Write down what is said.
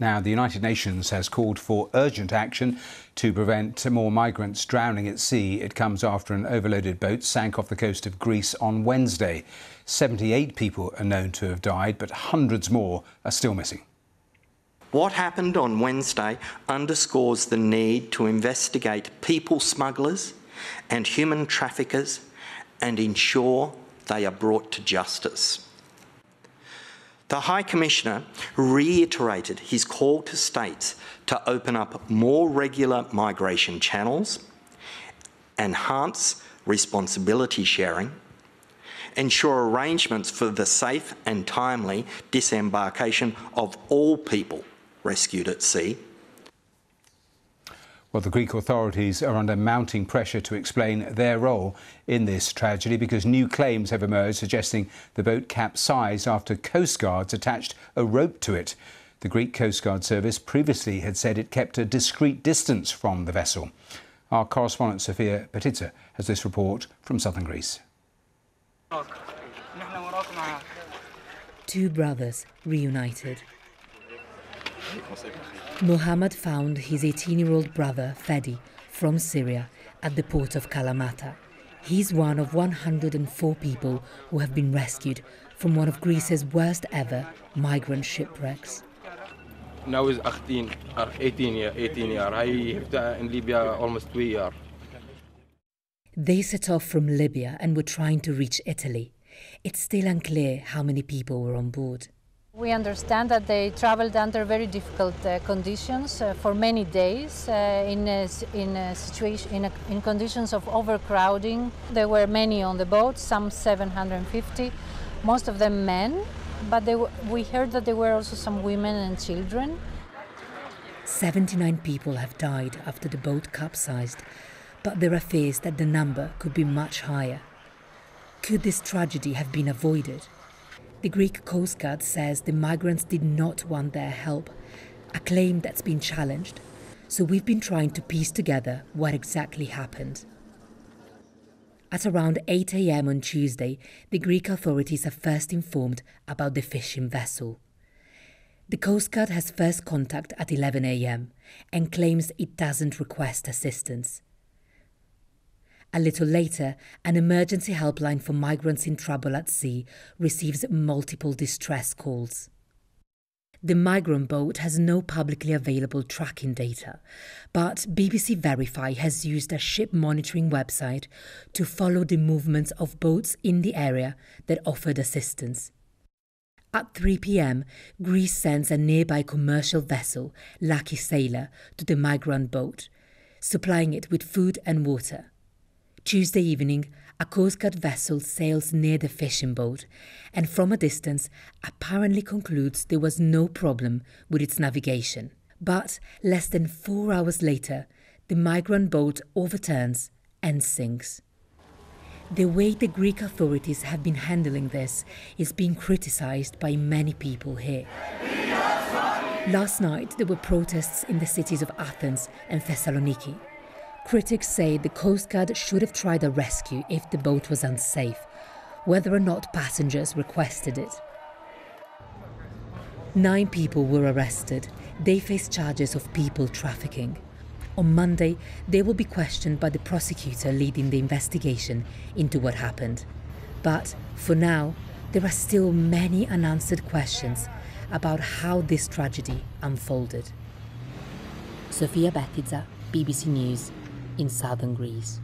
Now, the United Nations has called for urgent action to prevent more migrants drowning at sea. It comes after an overloaded boat sank off the coast of Greece on Wednesday. 78 people are known to have died, but hundreds more are still missing. What happened on Wednesday underscores the need to investigate people smugglers and human traffickers and ensure they are brought to justice. The High Commissioner reiterated his call to states to open up more regular migration channels, enhance responsibility sharing, ensure arrangements for the safe and timely disembarkation of all people rescued at sea, well, the Greek authorities are under mounting pressure to explain their role in this tragedy because new claims have emerged suggesting the boat capsized after coastguards attached a rope to it. The Greek Coast Guard Service previously had said it kept a discreet distance from the vessel. Our correspondent Sofia Bettiza has this report from southern Greece. Two brothers reunited. Muhammad found his 18 year old brother, Fedi, from Syria at the port of Kalamata. He's one of 104 people who have been rescued from one of Greece's worst ever migrant shipwrecks. Now is 18, uh, 18 year, 18 year. I lived uh, in Libya almost two years. They set off from Libya and were trying to reach Italy. It's still unclear how many people were on board. We understand that they traveled under very difficult uh, conditions uh, for many days uh, in a, in a situation in, a, in conditions of overcrowding. There were many on the boat, some 750, most of them men, but we heard that there were also some women and children. 79 people have died after the boat capsized, but there are fears that the number could be much higher. Could this tragedy have been avoided? The Greek Coast Guard says the migrants did not want their help, a claim that's been challenged. So we've been trying to piece together what exactly happened. At around 8 a.m. on Tuesday, the Greek authorities are first informed about the fishing vessel. The Coast Guard has first contact at 11 a.m. and claims it doesn't request assistance. A little later, an emergency helpline for migrants in trouble at sea receives multiple distress calls. The migrant boat has no publicly available tracking data, but BBC Verify has used a ship monitoring website to follow the movements of boats in the area that offered assistance. At 3 pm, Greece sends a nearby commercial vessel, Lucky Sailor, to the migrant boat, supplying it with food and water. Tuesday evening, a Coast Guard vessel sails near the fishing boat and from a distance apparently concludes there was no problem with its navigation. But less than four hours later, the migrant boat overturns and sinks. The way the Greek authorities have been handling this is being criticized by many people here. Last night, there were protests in the cities of Athens and Thessaloniki. Critics say the Coast Guard should have tried a rescue if the boat was unsafe, whether or not passengers requested it. Nine people were arrested. They face charges of people trafficking. On Monday, they will be questioned by the prosecutor leading the investigation into what happened. But for now, there are still many unanswered questions about how this tragedy unfolded. Sofia Bettiza, BBC News, in southern Greece.